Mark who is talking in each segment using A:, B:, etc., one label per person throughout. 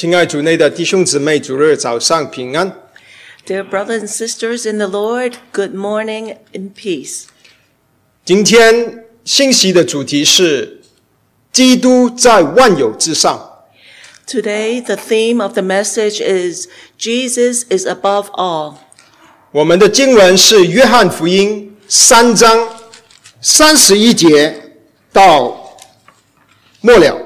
A: 亲爱主内的弟兄姊妹，主日早上平安。
B: Dear brothers and sisters in the Lord, good morning in peace.
A: 今天信息的主题是基督在万有之上。
B: Today, the theme of the message is Jesus is above all.
A: 我们的经文是约翰福音三章三十一节到末了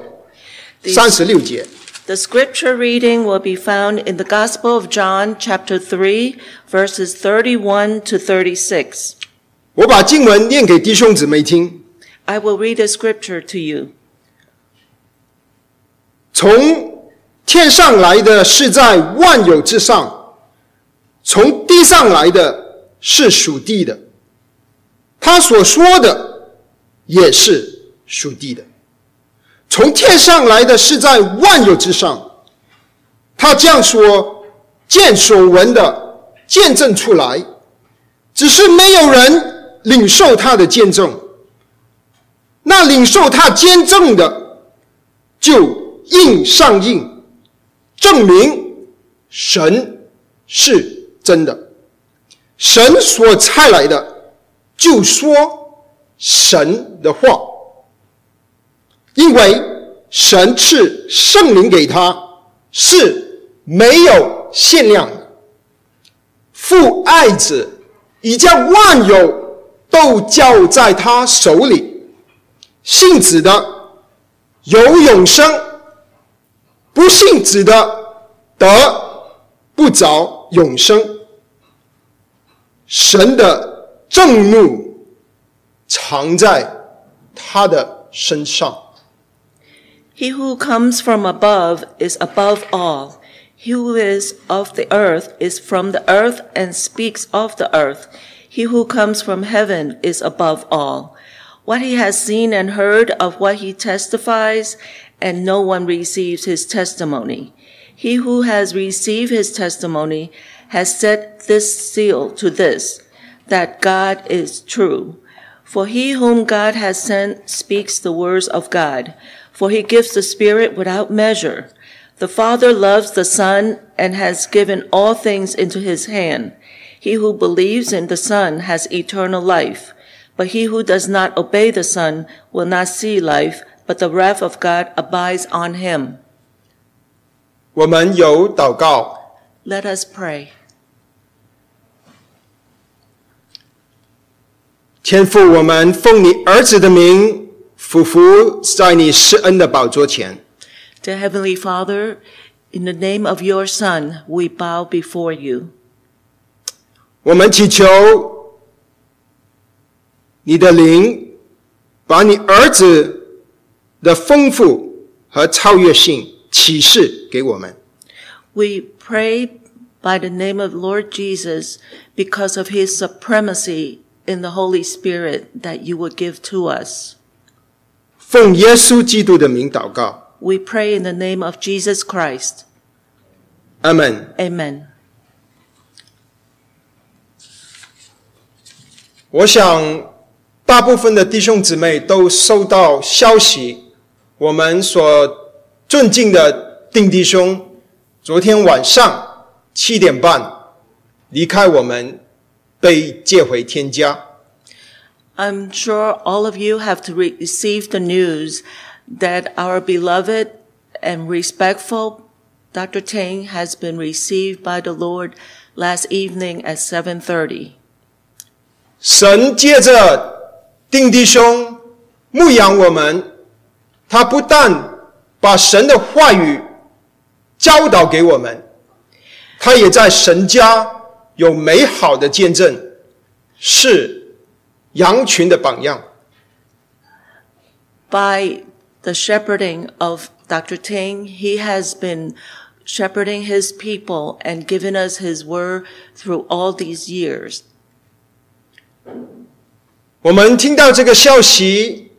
A: 三十六节。
B: the scripture reading will be found in the Gospel of John, chapter 3, verses 31 to 36.
A: 我把经文念给弟兄姊妹听。
B: I will read the scripture to you.
A: 从天上来的是在万有之上，从地上来的是属地的。他所说的也是属地的。 从天上来的是在万有之上，他这样说，见所闻的见证出来，只是没有人领受他的见证。那领受他见证的，就印上印，证明神是真的。神所差来的，就说神的话，因为神赐圣灵给他是没有限量的。父爱子已将万有都交在他手里。信子的有永生，不信子的得不着永生。神的正怒藏在他的身上。
B: He who comes from above is above all. He who is of the earth is from the earth and speaks of the earth. He who comes from heaven is above all. What he has seen and heard of what he testifies, and no one receives his testimony. He who has received his testimony has set this seal to this, that God is true. For he whom God has sent speaks the words of God, for he gives the Spirit without measure. The Father loves the Son and has given all things into his hand. He who believes in the Son has eternal life, but he who does not obey the Son will not see life, but the wrath of God abides on him.
A: 我们有祷告，
B: Let us pray.
A: 天父，我们奉你儿子的名， 俯伏在你施恩的宝座前。
B: Dear Heavenly Father, in the name of your Son, we bow before you.
A: 我们祈求你的灵，把你儿子的丰富和超越性启示给我们。
B: We pray by the name of Lord Jesus because of his supremacy in the Holy Spirit that you would give to us.
A: 奉耶稣基督的名祷告
B: ，We pray in the name of Jesus Christ.
A: Amen.。
B: Amen.
A: 我想，大部分的弟兄姊妹都收到消息，我们所尊敬的定弟兄，昨天晚上七点半离开我们，被接回天家。
B: I'm sure all of you have to re- receive the news that our beloved and respectful Dr. Ting has been received by the Lord last evening at 7:30.
A: 神借着丁弟兄牧养我们，他不但把神的话语教导给我们，他也在神家有美好的见证，是羊群的榜样。
B: by the shepherding of Dr. Ting, he has been shepherding his people and given us his word through all these years.
A: 我们听到这个消息，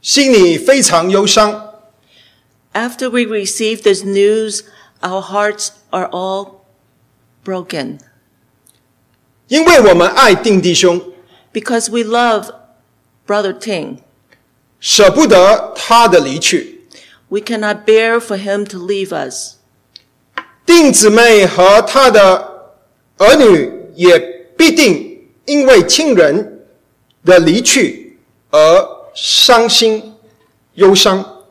A: 心里非常忧伤，
B: After we received this news, our hearts are all broken
A: 因为我们爱定弟兄
B: ，because we love Brother Ting.
A: 舍不得他的离去。
B: We cannot bear for him to leave us.
A: 定姊妹和他的儿女也必定因为亲人的离去而伤心忧伤。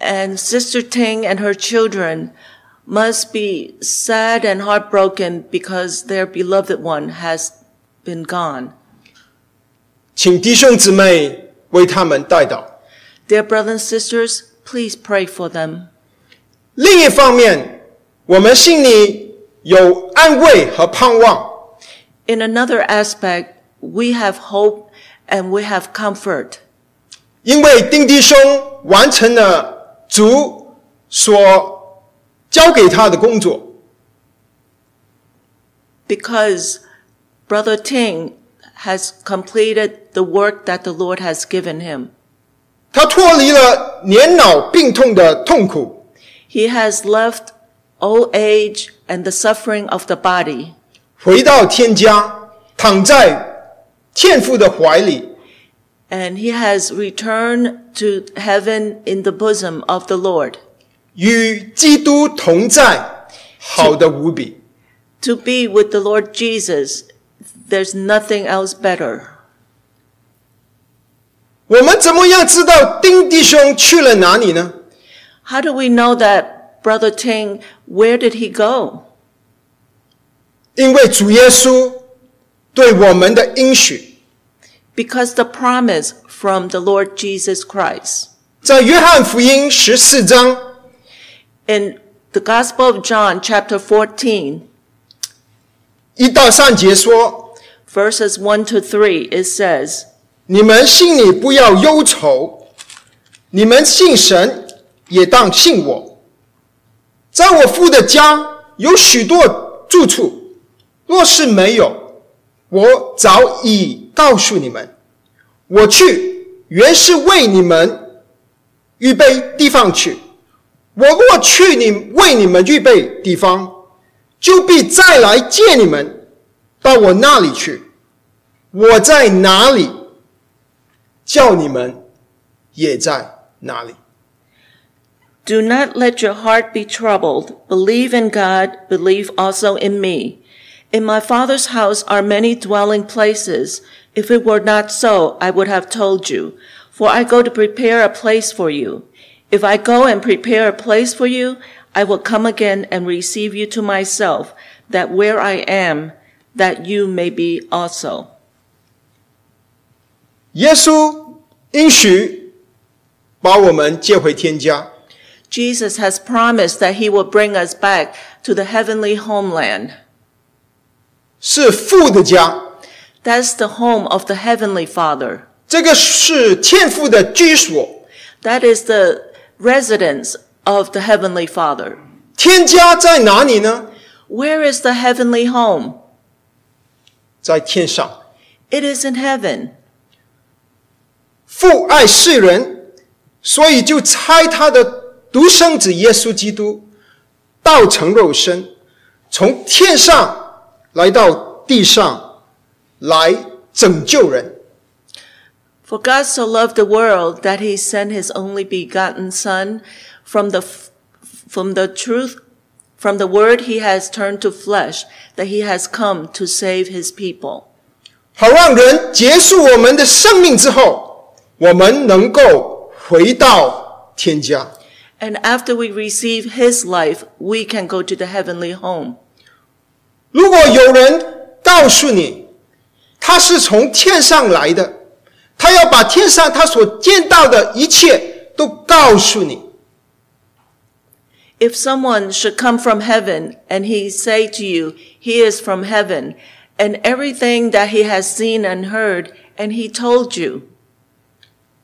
B: And Sister Ting and her children must be sad and heartbroken because their beloved one has been gone.
A: 请弟兄姊妹为他们代祷。
B: Dear brothers and sisters, please pray for them.
A: 另一方面，我们心里有安慰和盼望，
B: In another aspect, we have hope and we have comfort
A: 因为丁弟兄完成了主所 交给他的工作，
B: because Brother Ting has completed the work that the Lord has given him.
A: 他脱离了年老病痛的痛苦，
B: He has left old age and the suffering of the body,
A: 回到天家，躺在天父的怀里，
B: and he has returned to heaven in the bosom of the Lord
A: 与基督同在，好的无比。
B: to be with the Lord Jesus. There's nothing else better.
A: 我们怎么样知道丁弟兄去了哪里呢
B: ？How do we know that Brother Ting, where did he go?
A: 因为主耶稣对我们的应许
B: ，Because the promise from the Lord Jesus Christ.
A: 在约翰福音十四章
B: In the Gospel of John, chapter 14,
A: 一到三节说：“
B: verses one to three, it says,
A: 你们信你不要忧愁，你们信神也当信我。在我父的家有许多住处，若是没有，我早已告诉你们。我去原是为你们预备地方去。我若去你为你们预备地方，就必再来见你们，到我那里去。我在哪里？”叫你们也在哪里。
B: Do not let your heart be troubled. Believe in God, believe also in me. In my Father's house are many dwelling places. If it were not so, I would have told you. For I go to prepare a place for you. If I go and prepare a place for you, I will come again and receive you to myself, that where I am, that you may be also.
A: 耶稣应许把我们接回天家，
B: Jesus has promised that he will bring us back to the heavenly homeland.
A: 是父的家，
B: That's the home of the Heavenly Father.
A: 这个是天父的居所。
B: That is the residence of the Heavenly Father.
A: 天家在哪里呢
B: ？Where is the heavenly home?
A: 在天上。
B: It is in heaven.
A: 父爱世人，所以就差他的独生子耶稣基督，道成肉身，从天上来到地上，来拯救人。
B: For God so loved the world that he sent his only begotten Son from the, f- from the truth, from the word he has turned to flesh, that he has come to save his people.
A: 好让人结束我们的生命之后，我们能够回到天家。
B: And after we receive his life, we can go to the heavenly home.
A: 如果有人告诉你，他是从天上来的， 他要把天上他所见到的一切都告诉你
B: ，If someone should come from heaven and he say to you, he is from heaven, and everything that he has seen and heard, and he told you,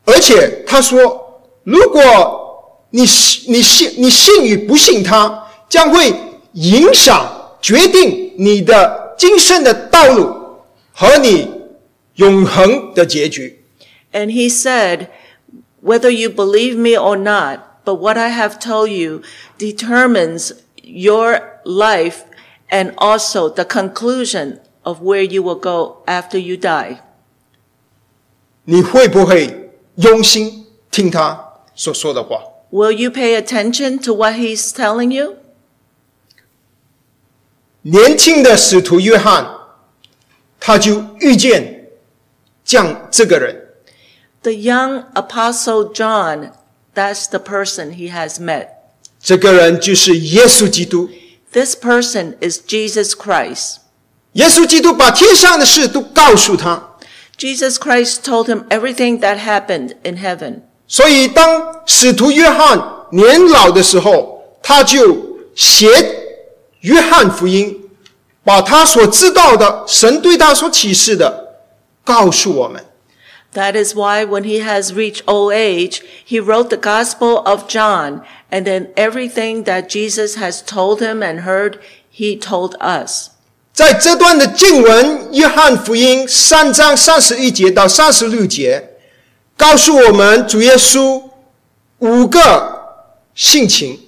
A: 而且他说，如果你信你信你信与不信他，将会影响决定你的今生的道路和你永恒的结局。
B: and he said, whether you believe me or not, but what I have told you determines your life and also the conclusion of where you will go after you die.
A: 你会不会用心听他所说的话？
B: Will you pay attention to what he's telling you?
A: 年轻的使徒约翰，他就遇见这样这个人，
B: The young apostle John, that's the person he has met.
A: 这个人就是耶稣基督。
B: This person is Jesus Christ.
A: 耶稣基督把天上的事都告诉他
B: ，Jesus Christ told him everything that happened in heaven.
A: 所以当使徒约翰年老的时候，他就写约翰福音，把他所知道的神对他所启示的告诉我们。
B: That is why when he has reached old age, he wrote the Gospel of John, and then everything that Jesus has told him and heard, he told us.
A: 在这段的经文，约翰福音三章三十一节到三十六节，告诉我们主耶稣五个性情。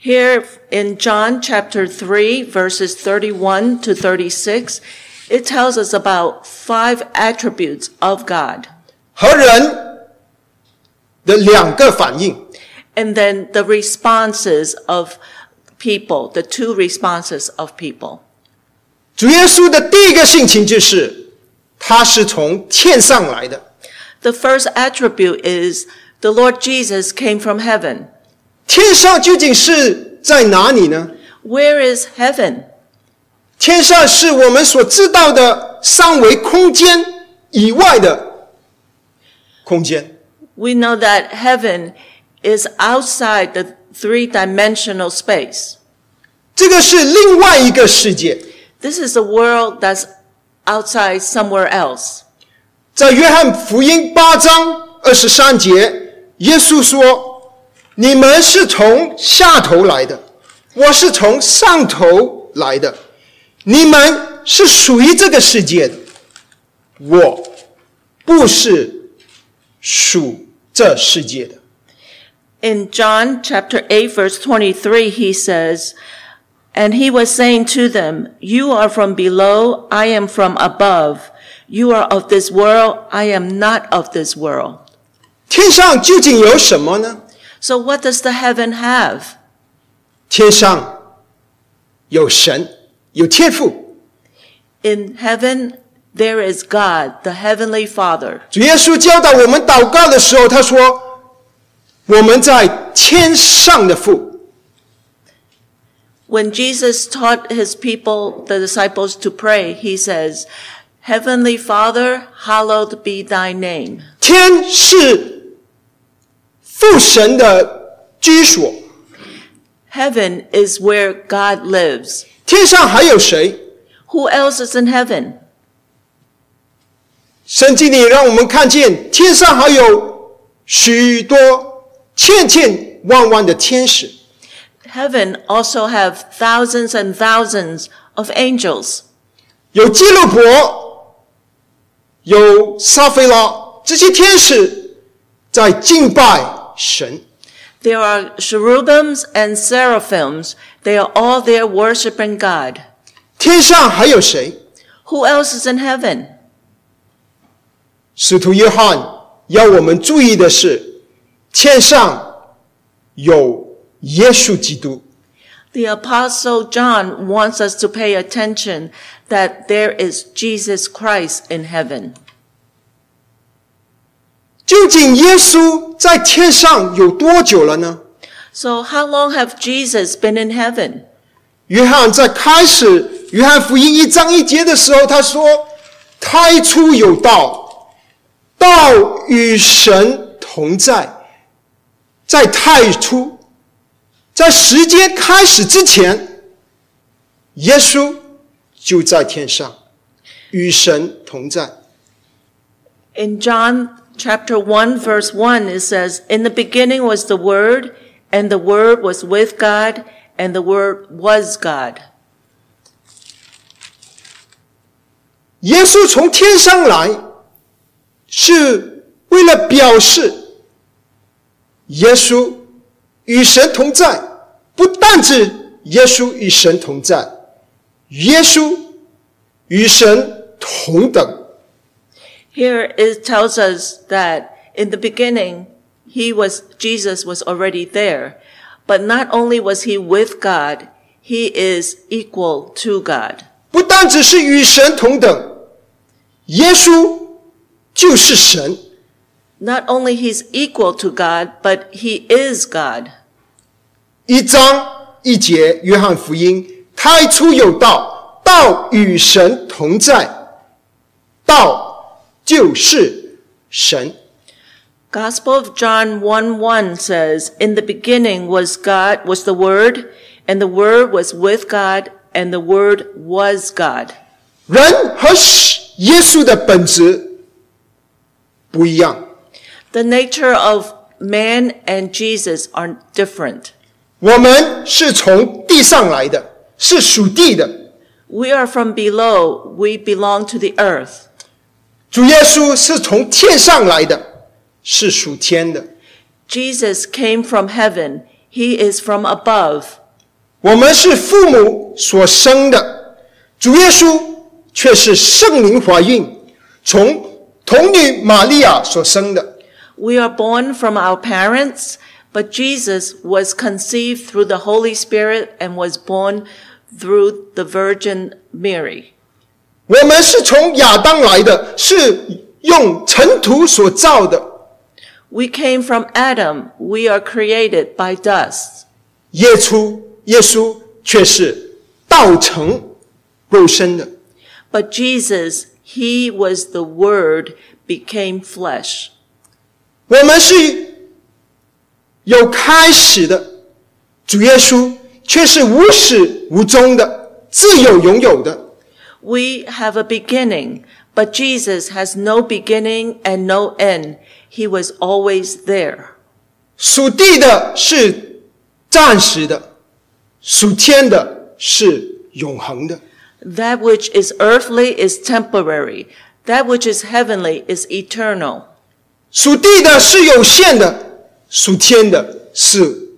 B: Here in John chapter 3, verses 31 to 36, it tells us about five attributes of God.
A: 和人的两个反应。
B: And then the responses of people, the two responses of people.
A: 主耶稣的第一个性情就是，他是从天上来的。
B: The first attribute is the Lord Jesus came from heaven.
A: 天上究竟是在哪里呢？
B: Where is heaven?
A: 天上是我们所知道的三维空间以外的空间。
B: We know that heaven is outside the three dimensional space.
A: 这个是另外一个世界。
B: This is a world that's outside somewhere else.
A: 在约翰福音八章二十三节，耶稣说：“你们是从下头来的，我是从上头来的。你们是属于这个世界的，我不是属这世界的。”
B: In John chapter 8 verse 23, he says, And he was saying to them, You are from below, I am from above. You are of this world, I am not of this world.
A: 天上究竟有什么呢？
B: So what does the heaven have?
A: 天上有神， 有天赋。
B: In heaven, there is God, the heavenly Father.
A: 主耶稣教导我们祷告的时候，他说：“我们在天上的父。”
B: When Jesus taught his people, the disciples, to pray, he says, Heavenly Father, hallowed be thy name.
A: 天是父神的居所，
B: Heaven is where God lives.
A: 天上还有谁
B: ？Who else is in heaven?
A: 圣经里让我们看见，天上还有许多千千万万的天使。
B: Heaven also have thousands and thousands of angels.
A: 有基路伯，有撒菲拉，这些天使在敬拜神。
B: There are cherubims and seraphims. They are all there worshiping God.
A: 天上还有谁？
B: Who else is in heaven?
A: 使徒约翰要我们注意的是，天上有耶稣基督。
B: The apostle John wants us to pay attention that there is Jesus Christ in heaven.
A: 究竟耶稣在天上有多久了呢？
B: So how long have Jesus been in heaven?
A: 约翰在开始约翰福音一章一节的时候，他说：“太初有道，道与神同在。在太初，在时间开始之前，耶稣就在天上，与神同在。
B: In John chapter 1 verse 1 it says, In the beginning was the Word, and the Word was with God, and the Word was God.
A: 耶稣从天上来，是为了表示耶稣与神同在，不但指耶稣与神同在，耶稣与神同等。
B: Here it tells us that in the beginning, he was, Jesus was already there. But not only was he with God, he is equal to God.
A: 不单只是与神同等，耶稣就是神。
B: Not only he's equal to God, but he is God.
A: 一章一节，约翰福音：太初有道，道与神同在，道就是神。
B: Gospel of John 1 1 says, In the beginning was God, was the Word, and the Word was with God, and the Word was God.
A: 人和耶稣的本质不一样。
B: The nature of man and Jesus are different.
A: 我们是从地上来的，是属地的。
B: We are from below, we belong to the earth.
A: 主耶稣是从天上来的， 是属天的。
B: Jesus came from heaven, he is from above.
A: 我们是父母所生的，主耶稣却是圣灵怀孕，从童女玛利亚所生的。
B: We are born from our parents, but Jesus was conceived through the Holy Spirit and was born through the Virgin Mary.
A: 我们是从亚当来的，是用尘土所造的。
B: We came from Adam. We are created by dust.
A: 耶稣，耶稣却是道成肉身的。
B: But Jesus, he was the Word, became flesh.
A: 我们是有开始的，主耶稣却是无始无终的，自有永有的。
B: We have a beginning, but Jesus has no beginning and no end. He was always there.
A: 属地的是暂时的，属天的是永恒的。
B: That which is earthly is temporary. That which is heavenly is eternal.
A: 属地的是有限的，属天的是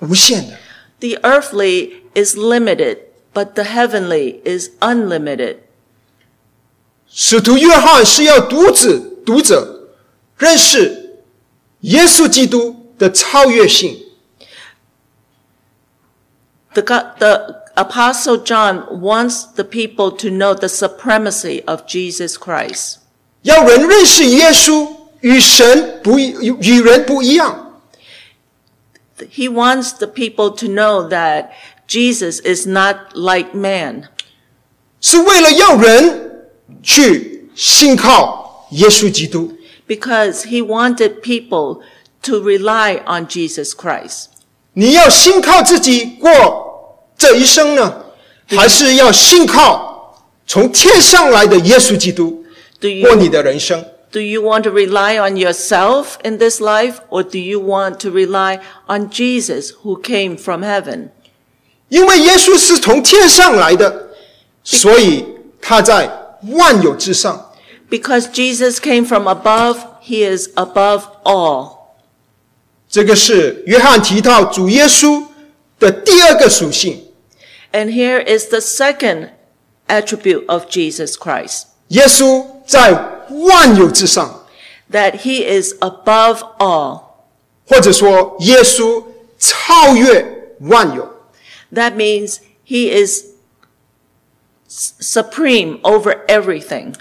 A: 无限的。
B: The earthly is limited, but the heavenly is unlimited.
A: 使徒约翰是要读者读者 认识耶稣基督的超越性。
B: The, go- the apostle John wants the people to know the supremacy of Jesus Christ.
A: 要人认识耶稣与神不一与人不一样，
B: He wants the people to know that Jesus is not like man.
A: 是为了要人去信靠耶稣基督。
B: because he wanted people to rely on Jesus Christ.
A: 你要信靠自己过这一生呢，还是要信靠从天上来的耶稣基督
B: Do
A: 过你
B: you,
A: 的人生？
B: do you want to rely on yourself in this life or do you want to rely on Jesus who came from heaven?
A: 因为耶稣是从天上来的，所以他在万有之上。
B: Because Jesus came from above, he is above all.
A: 这个是约翰提到主耶稣的第二个属性。
B: And here is the second attribute of Jesus Christ,
A: 耶稣在万有之上，
B: that he is above all.
A: 或者说耶稣超越万有。
B: That means he is s- supreme over everything.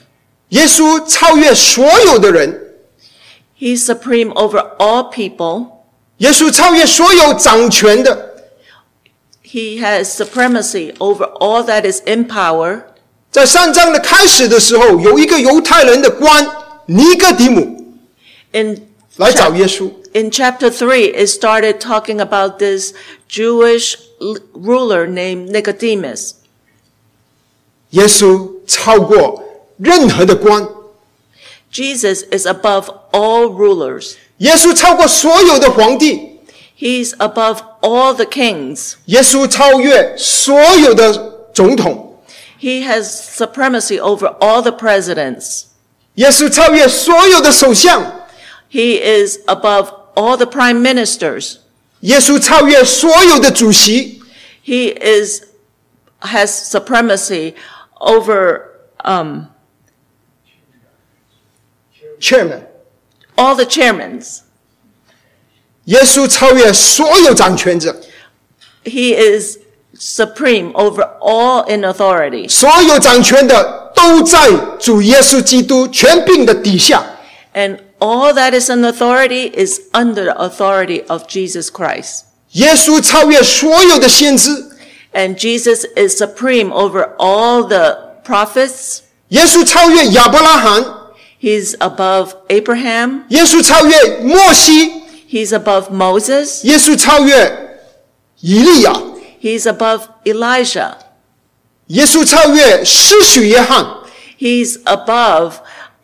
A: 耶稣超越所有的人，
B: He's supreme over all people.
A: 耶稣超越所有掌权的。
B: He has supremacy over all that is in power.
A: 在三章的开始的时候，有一个犹太人的官尼哥底母
B: In
A: 来找
B: chap-
A: 耶稣，
B: in chapter 3, it started talking about this Jewish l- ruler named Nicodemus.
A: 耶稣超过 任何的官，
B: Jesus is above all rulers.
A: 耶稣超过所有的皇帝，
B: He's above all the kings.
A: 耶稣超越所有的总统，
B: He has supremacy over all the presidents.
A: 耶稣超越所有的首相，
B: He is above all the prime ministers.
A: 耶稣超越所有的主席，
B: He is has supremacy over um,
A: chairman，
B: all the chairmans.
A: 耶稣超越所有掌权者，
B: He is supreme over all in authority.
A: 所有掌权的都在主耶稣基督权柄的底下。
B: And all that is in authority is under the authority of Jesus Christ.
A: 耶稣超越所有的先知，
B: And Jesus is supreme over all the prophets.
A: 耶稣超越亚伯拉罕，
B: He's above Abraham.
A: 耶稣超越摩西，
B: He's above Moses.
A: 耶稣超越以利亚，
B: He's above Elijah.
A: 耶稣超越施许约翰，
B: He's above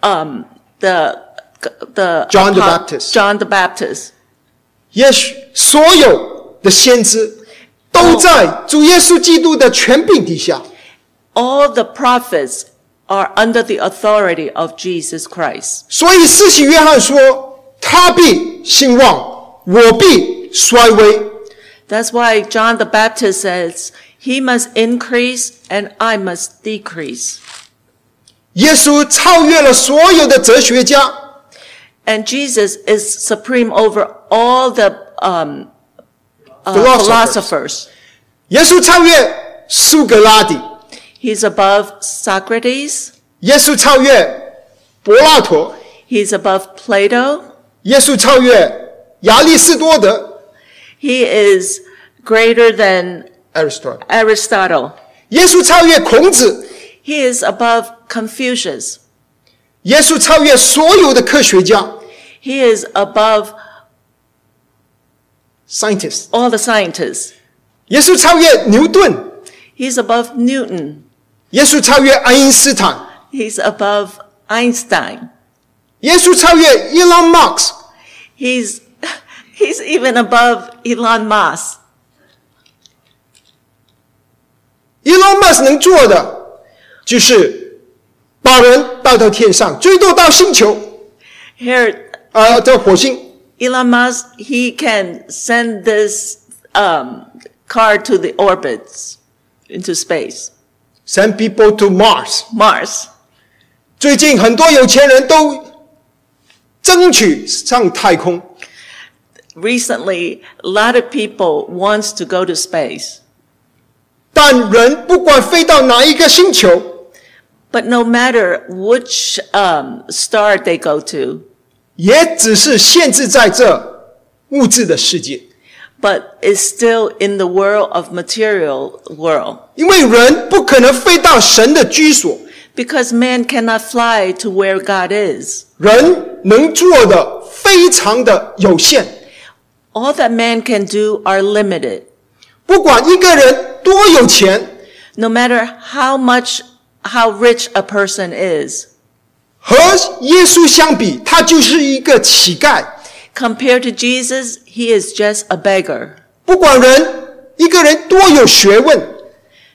B: um, the the
A: John the
B: apo-
A: Baptist.
B: John the Baptist.
A: 耶稣所有的先知都在主耶稣基督的权柄底下。
B: All the prophets are under the authority of Jesus Christ.
A: 所以施洗约翰说：“他必兴旺，我必衰微。
B: That's why John the Baptist says, He must increase and I must decrease.
A: ”耶稣超越了所有的哲学家，
B: And Jesus is supreme over all the um, uh,
A: Philosophers.
B: philosophers.
A: 耶稣超越苏格拉底，
B: He's above Socrates.
A: 耶稣超越柏拉图，
B: He's above Plato.
A: 耶稣超越亚里士多德
B: He is greater than（Aristotle），
A: Aristotle. 耶稣超越孔子，
B: He is above Confucius.
A: 耶稣超越所有的科学家
B: He is
A: above（scientist），
B: all the scientists.
A: 耶稣超越牛顿，
B: He's above Newton.
A: 耶稣超越爱因斯坦，
B: He's above Einstein.
A: 耶稣超越 Elon Musk。
B: He's he's even above Elon Musk.
A: Elon Musk 能做的，就是把人带到天上，最多到星球，
B: Here,
A: 啊、到火星。
B: Elon Musk, he can send this um, car to the orbits into space,
A: Send people to Mars。
B: Mars.
A: 最近很多有钱人都争取上太空
B: ，Recently, a lot of people wants to go to space,
A: 但人不管飞到哪一个星球
B: ，but no matter which um, star they go to,
A: 也只是限制在这物质的世界，
B: but is still in the world of material world.
A: 因为人不可能飞到神的居所，
B: Because man cannot fly to where God is.
A: 人能做的非常的有限。
B: All that man can do are limited.
A: 不管一个人多有钱，
B: No matter how much, how rich a person is,
A: 和耶稣相比，他就是一个乞丐。
B: compared to Jesus, he is just a beggar.
A: 不管人一个人多有学问，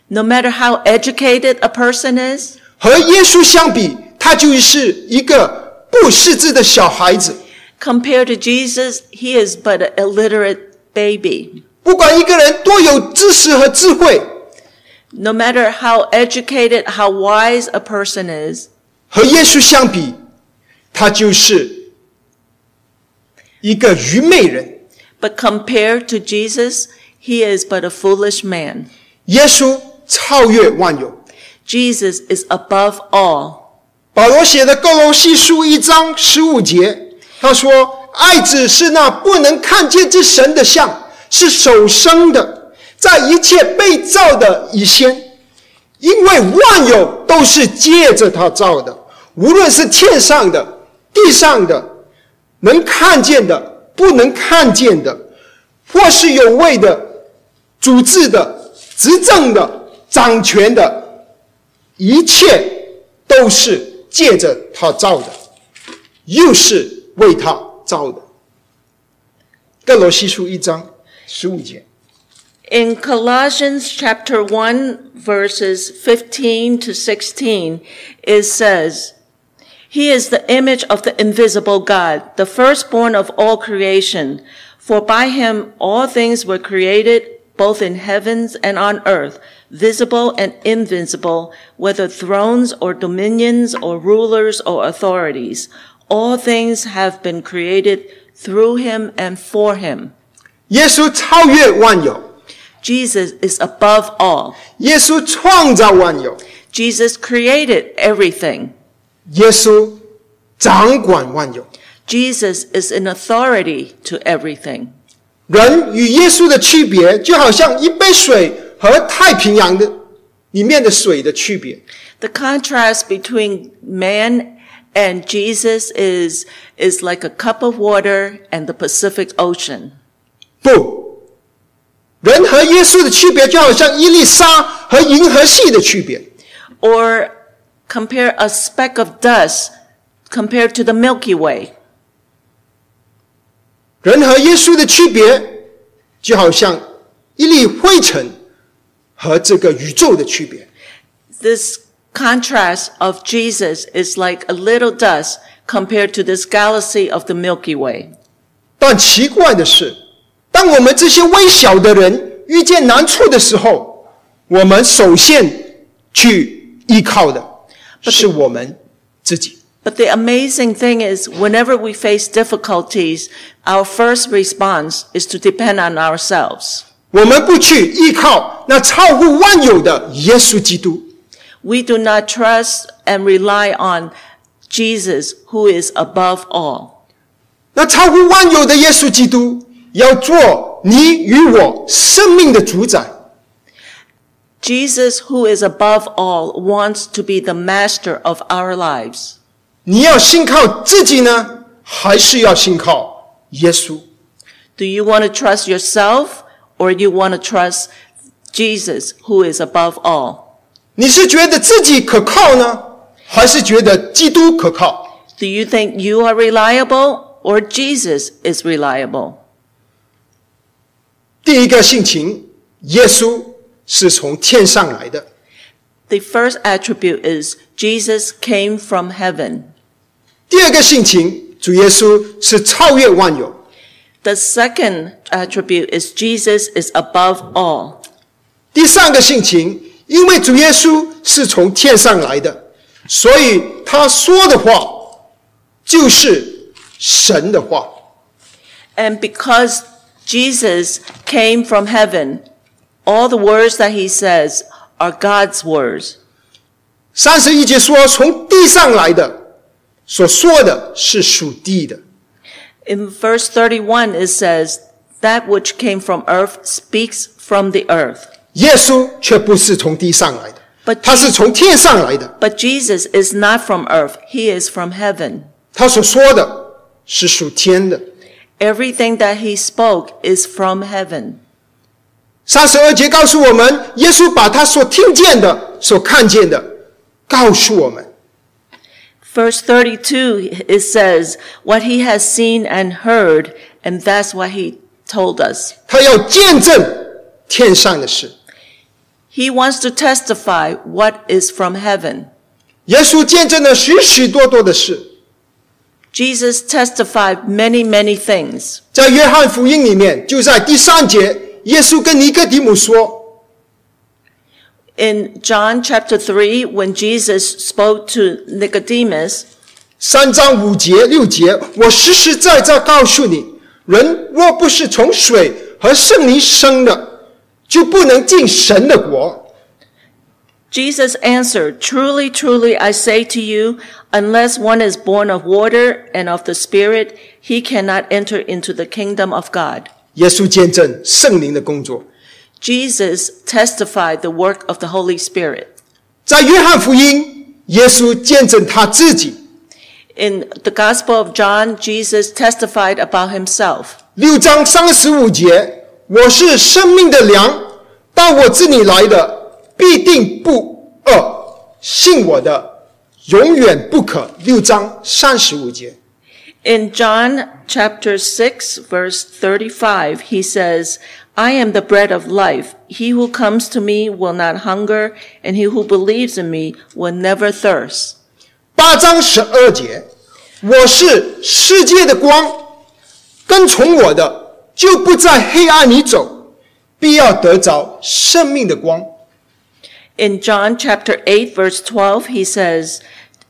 B: No matter how educated a person is,
A: 和耶稣相比，他就是一个不识字的小孩子。
B: compared to Jesus, he is but an illiterate baby.
A: 不管一个人多有知识和智慧，
B: No matter how educated, how wise a person is,
A: 和耶稣相比，他就是 一个愚昧人。
B: but compared to Jesus, he is but a foolish man.
A: 耶稣超越万有。
B: Jesus is above all.
A: 保罗写的哥罗西书一章十五节，他说：“爱子是那不能看见之神的像，是首生的，在一切被造的以先，因为万有都是借着他造的，无论是天上的、地上的，能看见的、不能看见的，或是有位的、主治的、执政的、掌权的，一切都是借着他造的，又是为他造的。哥罗西书一章十五节
B: ，In Colossians chapter 1 verses 15 to 16, it says, He is the image of the invisible God, the firstborn of all creation. For by him all things were created, both in heavens and on earth, visible and invisible, whether thrones or dominions or rulers or authorities. All things have been created through him, and for him.
A: 耶稣超越万有，
B: Jesus is above all.
A: 耶稣创造万有，
B: Jesus created everything. Jesus is an authority to everything.
A: 人与耶稣的区别，就好像一杯水和太平洋的里面的水的区别。
B: The contrast between man and Jesus is is like a cup of water and the Pacific Ocean.
A: 不，人和耶稣的区别，就好像一粒沙和银河系的区别。
B: Or compare a speck of dust compared to the Milky Way.
A: 人和耶稣的区别，就好像一粒灰尘和这个宇宙的区别。
B: This contrast of Jesus is like a little dust compared to this galaxy of the Milky Way.
A: 但奇怪的是，当我们这些微小的人遇见难处的时候，我们首先去依靠的 是我们自己。
B: But the amazing thing is, whenever we face difficulties, our first response is to depend on ourselves.
A: 我们不去依靠那超乎万有的耶稣基督，
B: We do not trust and rely on Jesus, who is above all.
A: 那超乎万有的耶稣基督要做你与我生命的主宰。
B: Jesus, who is above all, wants to be the master of our lives.
A: 你要信靠自己呢，还是要信靠耶稣？
B: Do you want to trust yourself or you want to trust Jesus, who is above all?
A: 你是觉得自己可靠呢，还是觉得基督可靠？
B: Do you think you are reliable or Jesus is reliable?
A: 第一个性情，耶稣 是从天上来的
B: ；The first attribute is Jesus came from heaven.
A: 第二个性情，主耶稣是超越万有
B: ；The second attribute is Jesus is above all.
A: 第三个性情，因为主耶稣是从天上来的，所以他说的话就是神的话。
B: And because Jesus came from heaven, all the words that he says are God's words.
A: 三十一节说，从地上来的，所说的是属地的；
B: In verse 31, it says, That which came from earth speaks from the earth.
A: 耶稣却不是从地上来的，
B: But
A: 他是
B: Jesus,
A: 从天上来的。
B: but Jesus is not from earth. He is from heaven.
A: 他所说的是属天的。
B: Everything that he spoke is from heaven.
A: 三十二节告诉我们，耶稣把他所听见的、所看见的告诉我们。
B: Verse 32, it says, What he has seen and heard, and that's what he told us.
A: 他要见证天上的事。
B: He wants to testify what is from heaven.
A: 耶稣见证了许许多多的事，
B: Jesus testified many, many things.
A: 在约翰福音里面，就在第三节， 耶稣跟尼哥底母说
B: In John chapter 3, when Jesus spoke to Nicodemus,：“
A: 三章五节六节，我实实在在告诉你，人若不是从水和圣灵生的，就不能进神的国。
B: Jesus answered, Truly, truly, I say to you, unless one is born of water and of the Spirit, he cannot enter into the kingdom of God. ”
A: 耶稣见证圣灵的工作。
B: Jesus testified the work of the Holy Spirit.
A: 在约翰福音，耶稣见证他自己。
B: In the Gospel of John, Jesus testified about himself.
A: 六章三十五节，我是生命的粮，到我这里来的必定不饿，信我的永远不可。六章三十五节，
B: In John chapter 6, verse 35, he says, I am the bread of life. He who comes to me will not hunger, and he who believes in me will never thirst.
A: 八章十二节，我是世界的光，跟从我的就不在黑暗里走，必要得着生命的光。
B: In John chapter 8, verse 12, he says,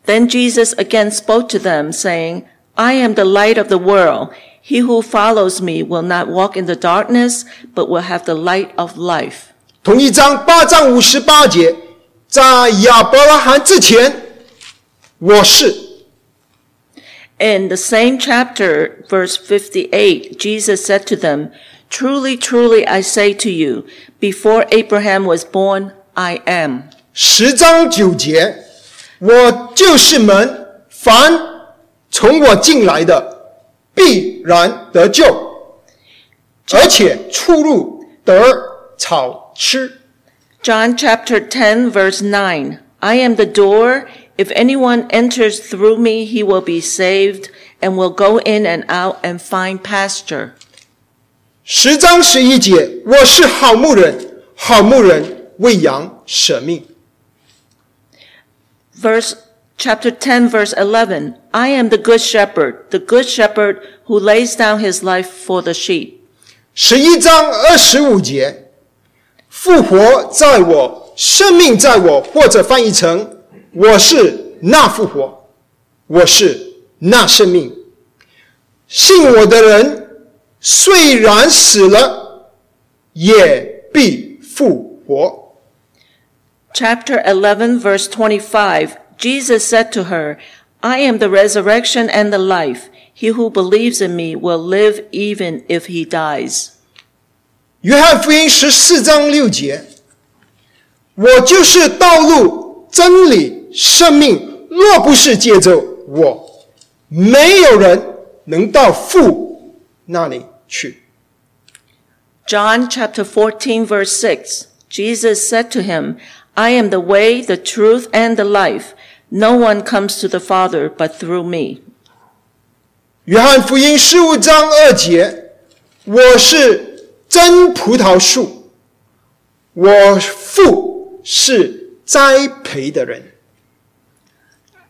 B: Then Jesus again spoke to them, saying, I am the light of the world. He who follows me will not walk in the darkness, but will have the light of life.
A: 同一章八章五十八节，在亚伯拉罕之前，我是。
B: In the same chapter, verse 58, Jesus said to them, Truly, truly, I say to you, before Abraham was born, I am.
A: 十章九节，我就是门，凡 从我进来的，必然得救，而且出入得草吃。
B: John chapter 10, verse 9, I am the door. If anyone enters through me, he will be saved and will go in and out and find pasture.
A: 十章十一节，我是好牧人，好牧人为羊舍命。
B: Verse chapter 10 verse 11 I am the good shepherd the good shepherd who lays down his life for the sheep
A: 十一章二十五节，复活在我，生命在我，或者翻译成我是那复活，我是那生命。信我的人，虽然死了，也必复活。
B: Chapter 11 verse 25 Jesus said to her I am the resurrection and the life he who believes in me will live even if he dies
A: 约翰福音十四章六节，我就是道路、真理、生命。若不是借着我，没有人能到父那里去。
B: John chapter 14 verse 6 Jesus said to him I am the way the truth and the life no one comes to the father but through me
A: 约翰福音十五章二节，我是真葡萄树，我父是栽培的人。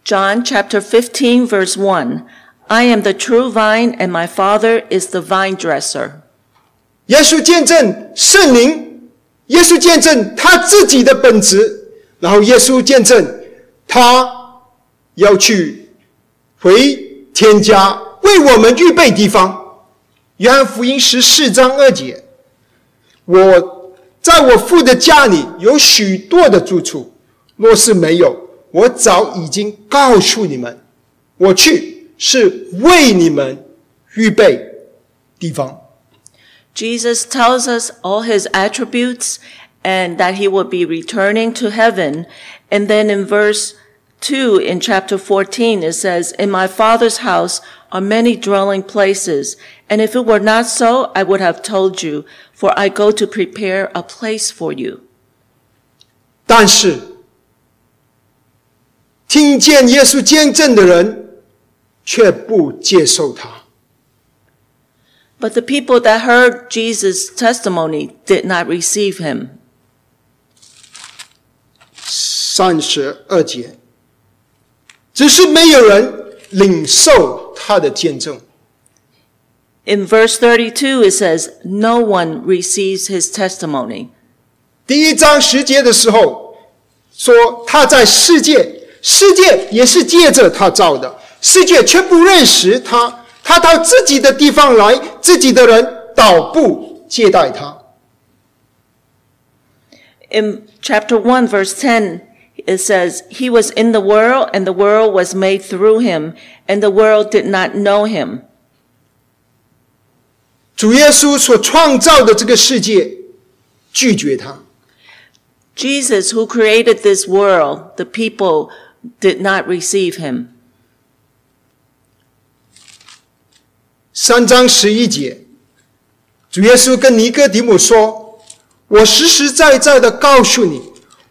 B: John chapter 15 verse 1 I am the true vine and my father is the vine dresser
A: 耶稣见证圣灵，耶稣见证他自己的本质，然后耶稣见证 他要去回天家为我们预备地方。约翰福音十四章二节，我在我父的家里有许多的住处，若是没有，我早已经告诉你们，我去是为你们预备地方。
B: Jesus tells us all his attributes and that he will be returning to heaven. And then in verse 2 in chapter 14, it says, In my father's house are many dwelling places. And if it were not so, I would have told you, for I go to prepare a place for you.
A: 但是，听见耶稣见证的人却不接受他。
B: But the people that heard Jesus' testimony did not receive him.
A: 三十二节，只是没有人领受他的见证。
B: In verse 32, it says, No one receives his testimony.
A: 第一章十节的时候说他在世界，世界也是借着他造的，世界却不认识他。他到自己的地方来，自己的人倒不接待他。
B: In chapter 1, verse 10, it says, He was in the world, and the world was made through him, and the world did not know him.
A: 主耶稣所创造的这个世界，拒绝他。
B: Jesus, who created this world, the people did not receive him.
A: 三章十一节，主耶稣跟尼哥底母说：“ 我实实在在的告诉你，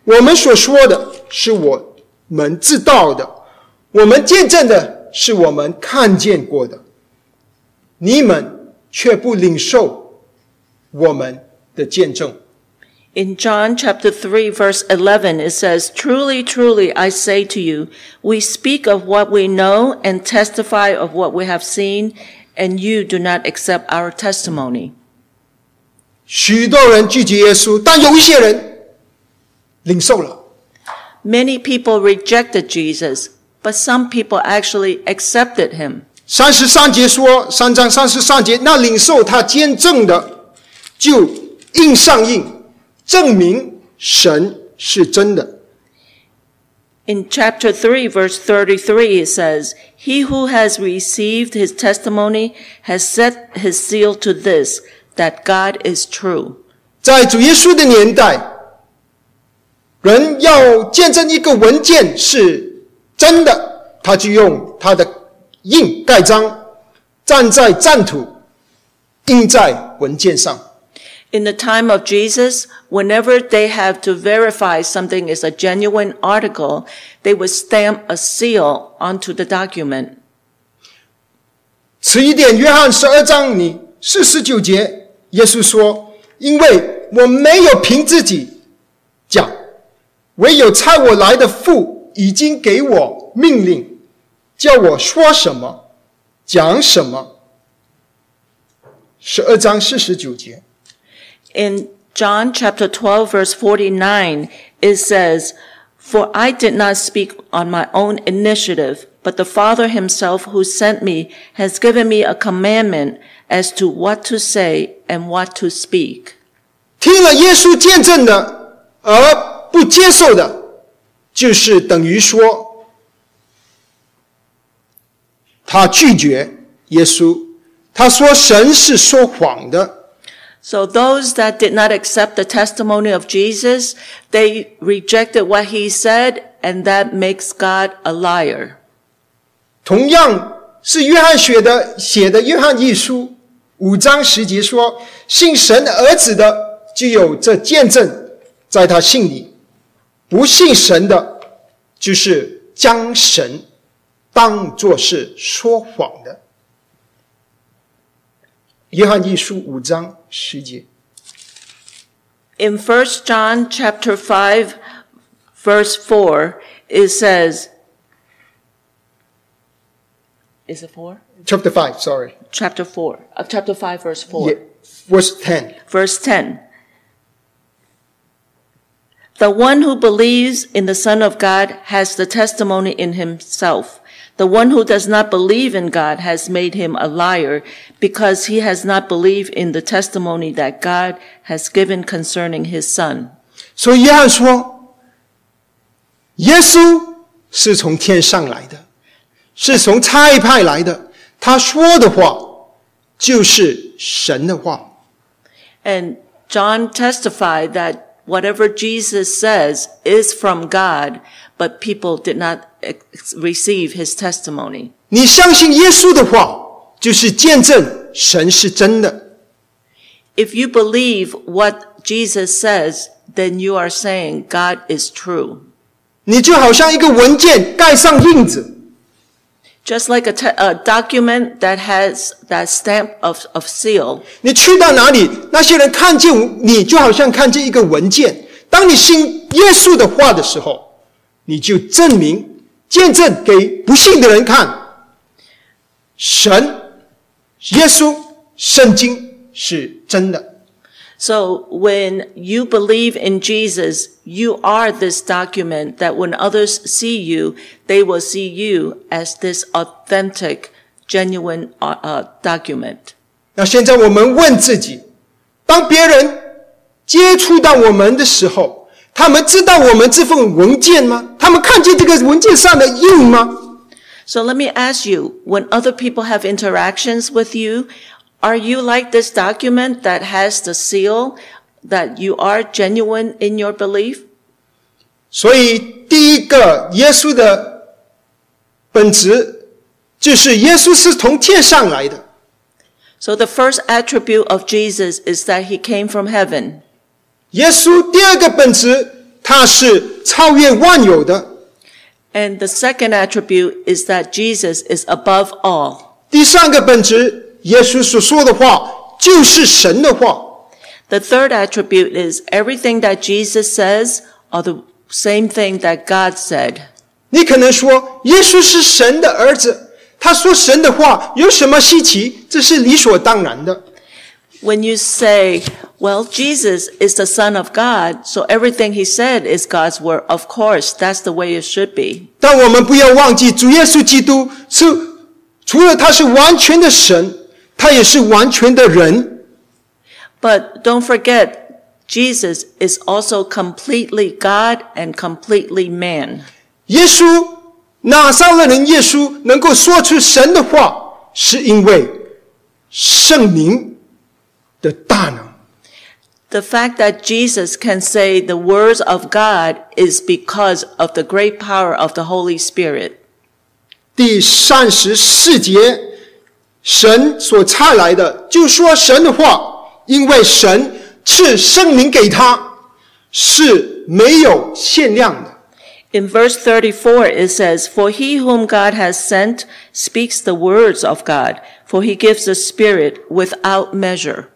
A: 我们所说的是我们知道的，我们见证的是我们看见过的，你们却不领受我们的见证。”
B: In John chapter 3, verse 11, it says, Truly, truly, I say to you, we speak of what we know and testify of what we have seen, and you do not accept our testimony.
A: 许多人拒绝耶稣，但有一些人领受了。
B: Many people rejected Jesus, but some people actually accepted him.
A: 三十三节说，三章三十三节，那领受他见证的，就印上印，证明神是真的。
B: In chapter 3, verse 33, it says, He who has received his testimony has set his seal to this, that God is true.
A: 在主耶稣的年代，人要见证一个文件是真的，他就用他的印盖章，站在占土，印在文件上。
B: In the time of Jesus, whenever they have to verify something is a genuine article, they would stamp a seal onto the document.
A: 迟一点，约翰十二章你四十九节， 耶稣说：“因为我没有凭自己讲，唯有差我来的父已经给我命令，叫我说什么，讲什么。”十二章四十九节
B: ，In John chapter twelve, verse forty-nine, it says, For I did not speak on my own initiative, but the Father himself who sent me has given me a commandment as to what to say and what to speak.
A: 听了耶稣见证的而不接受的，就是等于说他拒绝耶稣，他说神是说谎的。
B: So those that did not accept the testimony of Jesus, they rejected what he said, and that makes God a liar.
A: 同样是约翰写的写的《约翰一书》五章十节说：“信神的儿子的，就有这见证在他心里；不信神的，就是将神当作是说谎的。”约翰一书五章十节。
B: In First John chapter 5 verse 4, it says, is it 4?
A: Chapter five, sorry,
B: Chapter 4, uh, chapter 5 verse 4.
A: yeah, verse ten.
B: Verse 10. The one who believes in the Son of God has the testimony in himself. The one who does not believe in God has made him a liar because he has not believed in the testimony that God has given concerning his Son.
A: 所以约翰说，耶稣是从天上来的， 是从差派来的。他说的话就是神的话。
B: And John testified that whatever Jesus says is from God, but people did not receive his testimony.
A: 你相信耶稣的话，就是见证神是真的。
B: If you believe what Jesus says, then you are saying God is true.
A: 你就好像一个文件盖上印子，
B: Just like a, te- a document that has that stamp of, of seal.
A: 你去到哪里，那些人看见你，就好像看见一个文件。当你信耶稣的话的时候，你就证明、见证给不信的人看，神、耶稣、圣经是真的。
B: So when you believe in Jesus, you are this document that when others see you, they will see you as this authentic, genuine uh, uh, document.
A: 那现在我们问自己：当别人接触到我们的时候，他们知道我们这份文件吗？他们看见这个文件上的印吗？
B: So let me ask you, when other people have interactions with you, are you like this document that has the seal that you are genuine in your belief?
A: 所以，第一个，耶稣的本质就是耶稣是从天上来的。
B: So the first attribute of Jesus is that he came from heaven.
A: 耶稣第二个本质，他是超越万有的。
B: And the second attribute is that Jesus is above all.
A: 第三个本质， 耶稣所说的话就是神的话。
B: The third attribute is everything that Jesus says are the same thing that God said.
A: 你可能说，耶稣是神的儿子，他说神的话有什么稀奇？这是理所当然的。
B: When you say, well, Jesus is the Son of God, so everything he said is God's word, of course, that's the way it should be.
A: 但我们不要忘记，主耶稣基督是 除了他是完全的神， 他也是完全的人。
B: But don't forget, Jesus is also completely God and completely man.
A: 耶稣，拿撒勒人耶稣能够说出神的话，是因为圣灵的大能。
B: The fact that Jesus can say the words of God is because of the great power of the Holy Spirit.
A: 第三十四节， 神所差来的，就说神的话，因为神赐圣灵给他，是没有限量的。
B: In verse 34, it says, For he whom God has sent speaks the words of God, for he gives the Spirit without measure.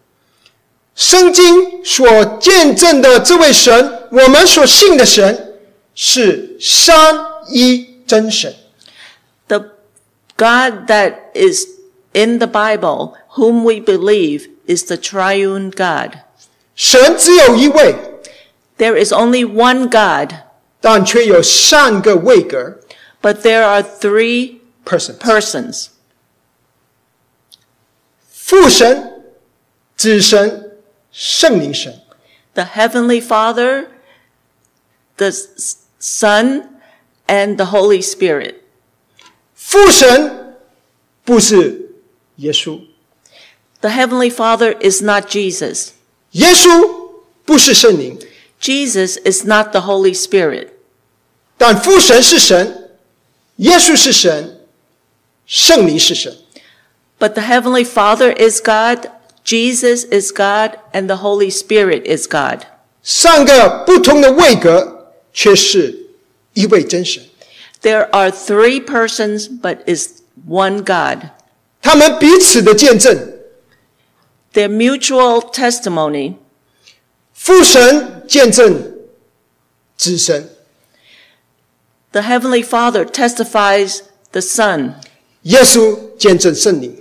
A: 圣经所见证的这位神，我们所信的神，是三一真神。
B: The God that is in the Bible, whom we believe, is the triune God.
A: 神只有一位，
B: There is only one God,
A: 但却有三个位格
B: but there are three
A: person：
B: persons
A: 父神、子神、圣灵神。
B: the Heavenly Father, the S- Son, and the Holy Spirit.
A: 父神不是 耶稣，
B: The Heavenly Father is not Jesus.
A: 耶稣不是圣灵，
B: Jesus is not the Holy Spirit.
A: 但父神是神，耶稣是神，圣灵是神。
B: But the Heavenly Father is God, Jesus is God, and the Holy Spirit is God.
A: 三个不同的位格，却是一位真神。
B: There are three persons, but is one God.
A: 他们彼此的见证，
B: Their mutual testimony,
A: 父神见证子神，
B: the Heavenly Father testifies the Son.
A: 耶稣见证圣灵，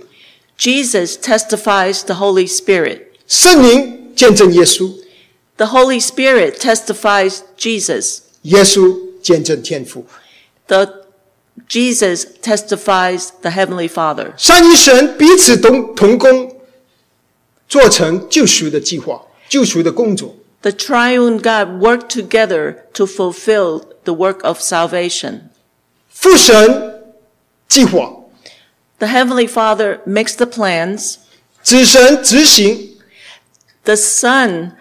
B: Jesus testifies the Holy Spirit.
A: 圣灵见证耶稣，
B: The Holy Spirit testifies Jesus.
A: 耶稣见证天父。
B: The Jesus testifies the Heavenly Father.
A: 三一神彼此同同工，做成救赎的计划、救赎的工作。
B: The triune God work together to fulfill the work of salvation.
A: 父神计划，
B: The Heavenly Father makes the plans.
A: 子神执行，
B: The Son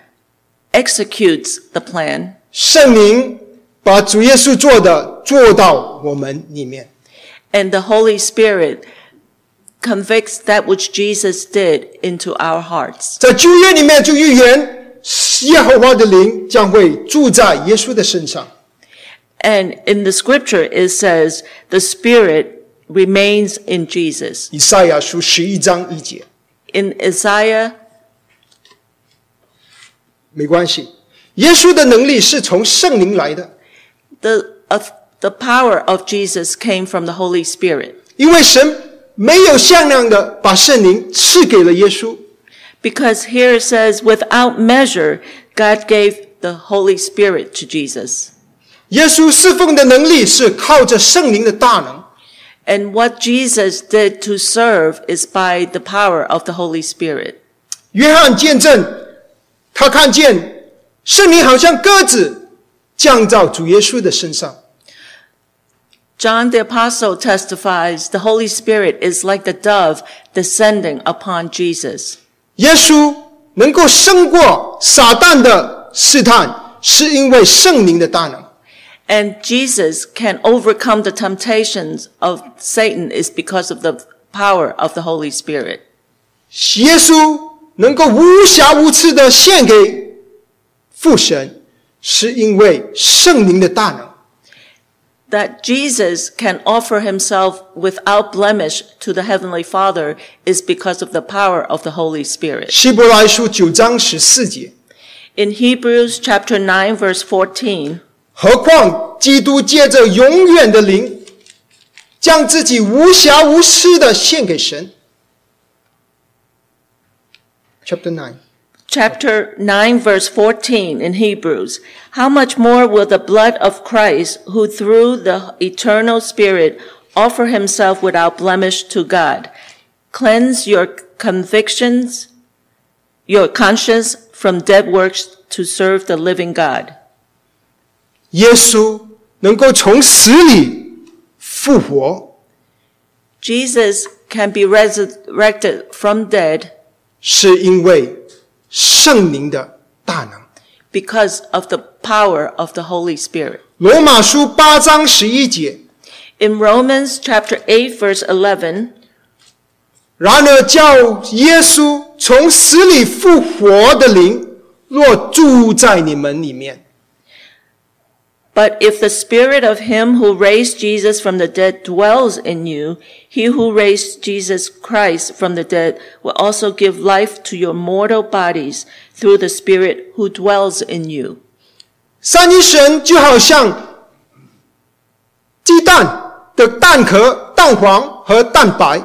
B: executes the plan.
A: 圣灵 把主耶稣做的做到我们里面。
B: And the Holy Spirit convicts that which Jesus did into our hearts.
A: 在旧约里面就预言，耶和华的灵将会住在耶稣的身上。
B: And in the scripture, it says the Spirit remains in Jesus.
A: 以赛亚书十一章一节，
B: In Isaiah,
A: 没关系，耶稣的能力是从圣灵来的，
B: the, of the power of Jesus came from the Holy Spirit.
A: 因为神没有限量的把圣灵赐给了耶稣。
B: Because here it says, without measure, God gave the Holy Spirit to Jesus.
A: 耶稣侍奉的能力是靠着圣灵的大能。
B: And what Jesus did to serve is by the power of the Holy Spirit.
A: 约翰见证，他看见圣灵好像鸽子 降到主耶稣的身上。
B: John the Apostle testifies the Holy Spirit is like the dove descending upon Jesus.
A: 耶稣能够胜过撒旦的试探，是因为圣灵的大能。
B: And Jesus can overcome the temptations of Satan is because of the power of the Holy Spirit.
A: 耶稣能够无瑕无疵的献给父神， 是因为圣灵的大能。
B: That Jesus can offer himself without blemish to the Heavenly Father is because of the power of the Holy Spirit.
A: 希伯来书九章十四节，
B: In Hebrews chapter 9 verse 14,
A: 何况基督借着永远的灵，将自己无瑕无疵的献给神。Chapter nine，
B: chapter 9 verse 14 in Hebrews, how much more will the blood of Christ, who through the eternal Spirit offer himself without blemish to God. Cleanse your convictions, your conscience from dead works to serve the living God.
A: 耶稣能够从死里复活，
B: Jesus can be resurrected from dead
A: 是因为 圣灵的大能。
B: because of the power of the Holy Spirit.
A: 罗马书八章十一节
B: ，In Romans chapter 8 verse 11,
A: 然而叫耶稣从死里复活的灵，若住在你们里面，
B: But if the spirit of him who raised Jesus from the dead dwells in you, he who raised Jesus Christ from the dead will also give life to your mortal bodies through the spirit who dwells in you.
A: 三一神就好像鸡蛋的蛋壳、蛋黄和蛋白，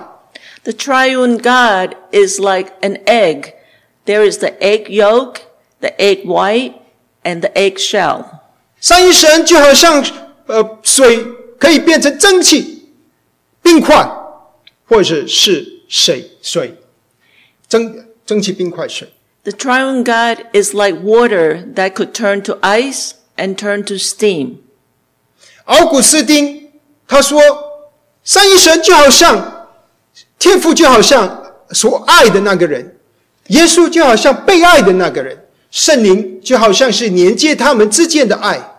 B: The triune God is like an egg. There is the egg yolk, the egg white, and the egg shell.
A: 三一神就好像呃水可以变成蒸汽、冰块，或者是水水蒸蒸汽冰块水。
B: The triune God is like water that could turn to ice and turn to steam.
A: 奥古斯丁他说，三一神就好像天父，就好像所爱的那个人，耶稣就好像被爱的那个人，圣灵就好像是连接他们之间的爱。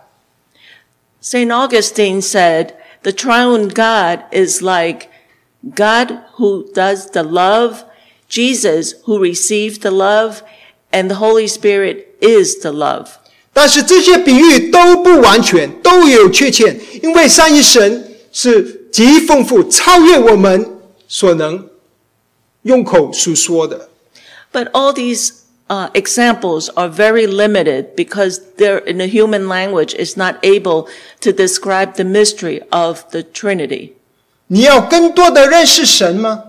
B: St. Augustine said, the triune God is like God who does the love, Jesus who received the love, and the Holy Spirit is the love.
A: 但是这些比喻都不完全，都有缺陷，因为三一神是极丰富，超越我们所能用口诉说的。
B: But all these uh, examples are very limited because they're in the human language is not able to describe the mystery of the Trinity.
A: 你要更多的认识神吗？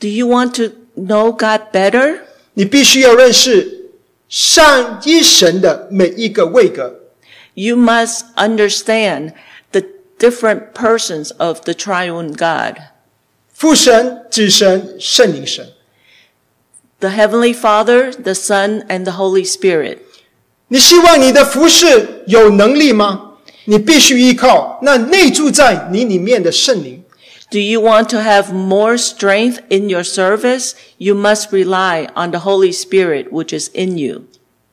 B: Do you want to know God better?
A: 你必须要认识三一神的每一个位格。
B: You must understand the different persons of the triune God.
A: 父神、子神、圣灵神。
B: the Heavenly Father, the Son, and the Holy Spirit.
A: 你希望你的服事有能力吗？你必须依靠那内住在你里面的圣灵。
B: Do you want to have more strength in your service? You must rely on the Holy Spirit, which is in you.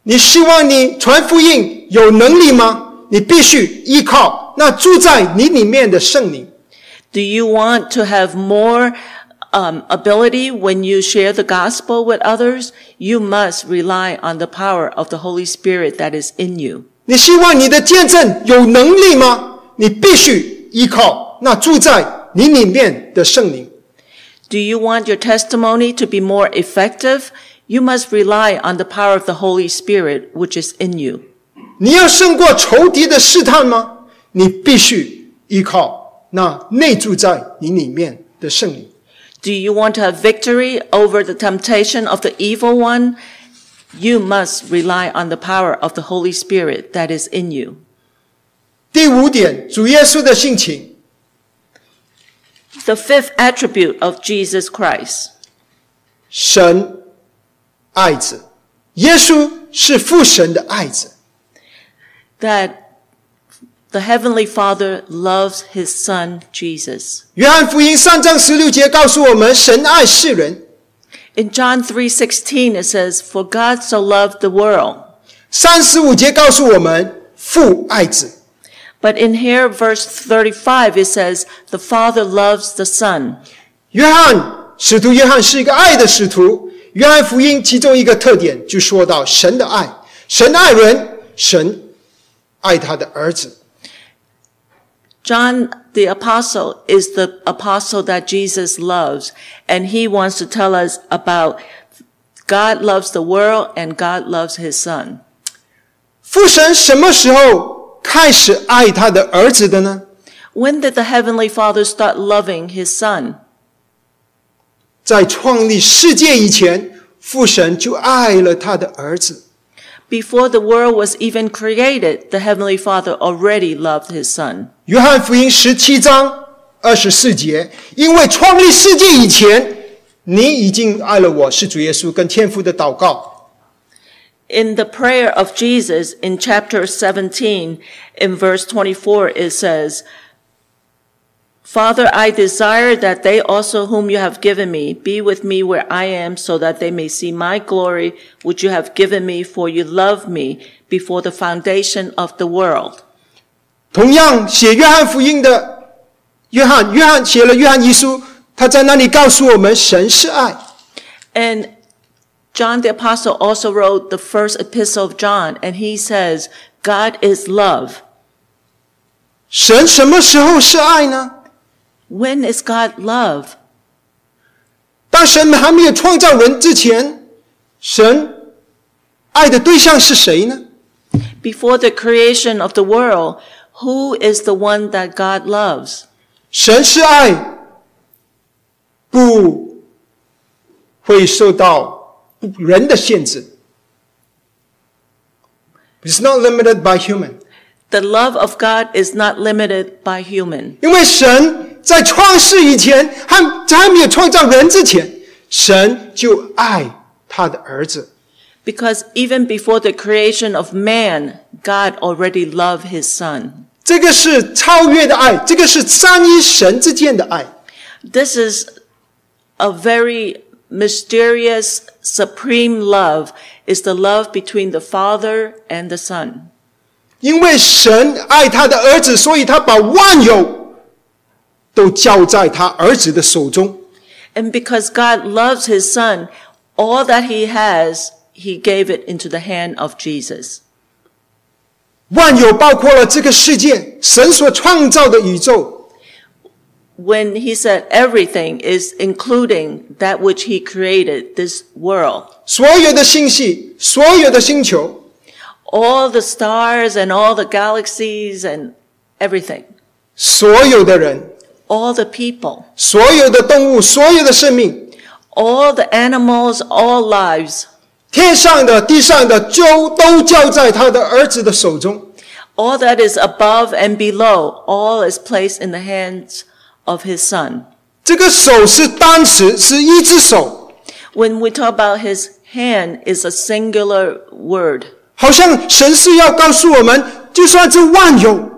A: 你希望你传福音有能力吗？你必须依靠那住在你里面的圣灵。
B: Do you want to have more um, ability when you share the gospel with others? You must rely on the power of the Holy Spirit that is in you.
A: 你希望你的见证有能力吗？你必须依靠那住在你里面的圣灵。
B: Do you want your testimony to be more effective? You must rely on the power of the Holy Spirit, which is in you.
A: 你要胜过仇敌的试探吗？你必须依靠那内住在你里面的圣灵。
B: Do you want to have victory over the temptation of the evil one? You must rely on the power of the Holy Spirit that is in you.
A: 第五点，主耶稣的性情，
B: The fifth attribute of Jesus Christ.
A: 神爱子，耶稣是父神的爱子。
B: that the Heavenly Father loves His Son Jesus.
A: 约翰福音三章十六节告诉我们，神爱世人。
B: In John 3:16 it says, "For God so loved the world."
A: 三十五节告诉我们，父爱子。
B: But in here verse 35 it says, "The Father loves the Son."
A: 约翰使徒约翰是一个爱的使徒。约翰福音其中一个特点就说到神的爱，神爱人，神爱他的儿子。
B: John the apostle is the apostle that Jesus loves, and he wants to tell us about God loves the world and God loves his son.
A: 父神什么时候开始爱他的儿子的呢？
B: When did the heavenly Father start loving his son?
A: 在创立世界以前，父神就爱了他的儿子。
B: Before the world was even created, the heavenly Father already loved his son.
A: 约翰福音十七章 二十四节，因为创立世界以前，你已经爱了我，是主耶稣跟天父的祷告。
B: In the prayer of Jesus in chapter 17, in verse 24, it says, Father, I desire that they also whom you have given me be with me where I am, so that they may see my glory which you have given me, for you loved me before the foundation of the world.
A: 同样写约翰福音的约翰，约翰写了约翰一书，他在那里告诉我们，神是爱。
B: And John the Apostle also wrote the first epistle of John, and he says, God is love.
A: 神什么时候是爱呢？
B: When is God love?
A: 当神还没有创造人之前，神爱的对象是谁呢？
B: Before the creation of the world, who is the one that God loves?
A: 神是爱，不会受到人的限制。It's not limited by human，
B: The love of God is not limited by human.
A: 因为神 在创世以前，还在还没有创造人之前，神就爱他的儿子。
B: Because even before the creation of man, God already loved his son.
A: 这个是超越的爱，这个是三一神之间的爱。
B: This is a very mysterious, supreme love. Is the love between the Father and the Son.
A: 因为神爱他的儿子，所以他把万有 都交在他儿子的手中。
B: And because God loves his son, all that he has, he gave it into the hand of Jesus.
A: 万有包括了这个世界，神所创造的宇宙，
B: When he said everything is including that which he created, this world,
A: 所有的星系，所有的星球，
B: all the stars and all the galaxies and everything,
A: 所有的人，
B: all the people,
A: 所有的动物，所有的生命，
B: all the animals, all lives,
A: 天上的、地上的，就都交在他的儿子的手中。
B: all that is above and below, all is placed in the hands of his son.
A: 这个手是单词，是一只手，
B: When we talk about his hand is a singular word
A: 好像神是要告诉我们，就算这万有，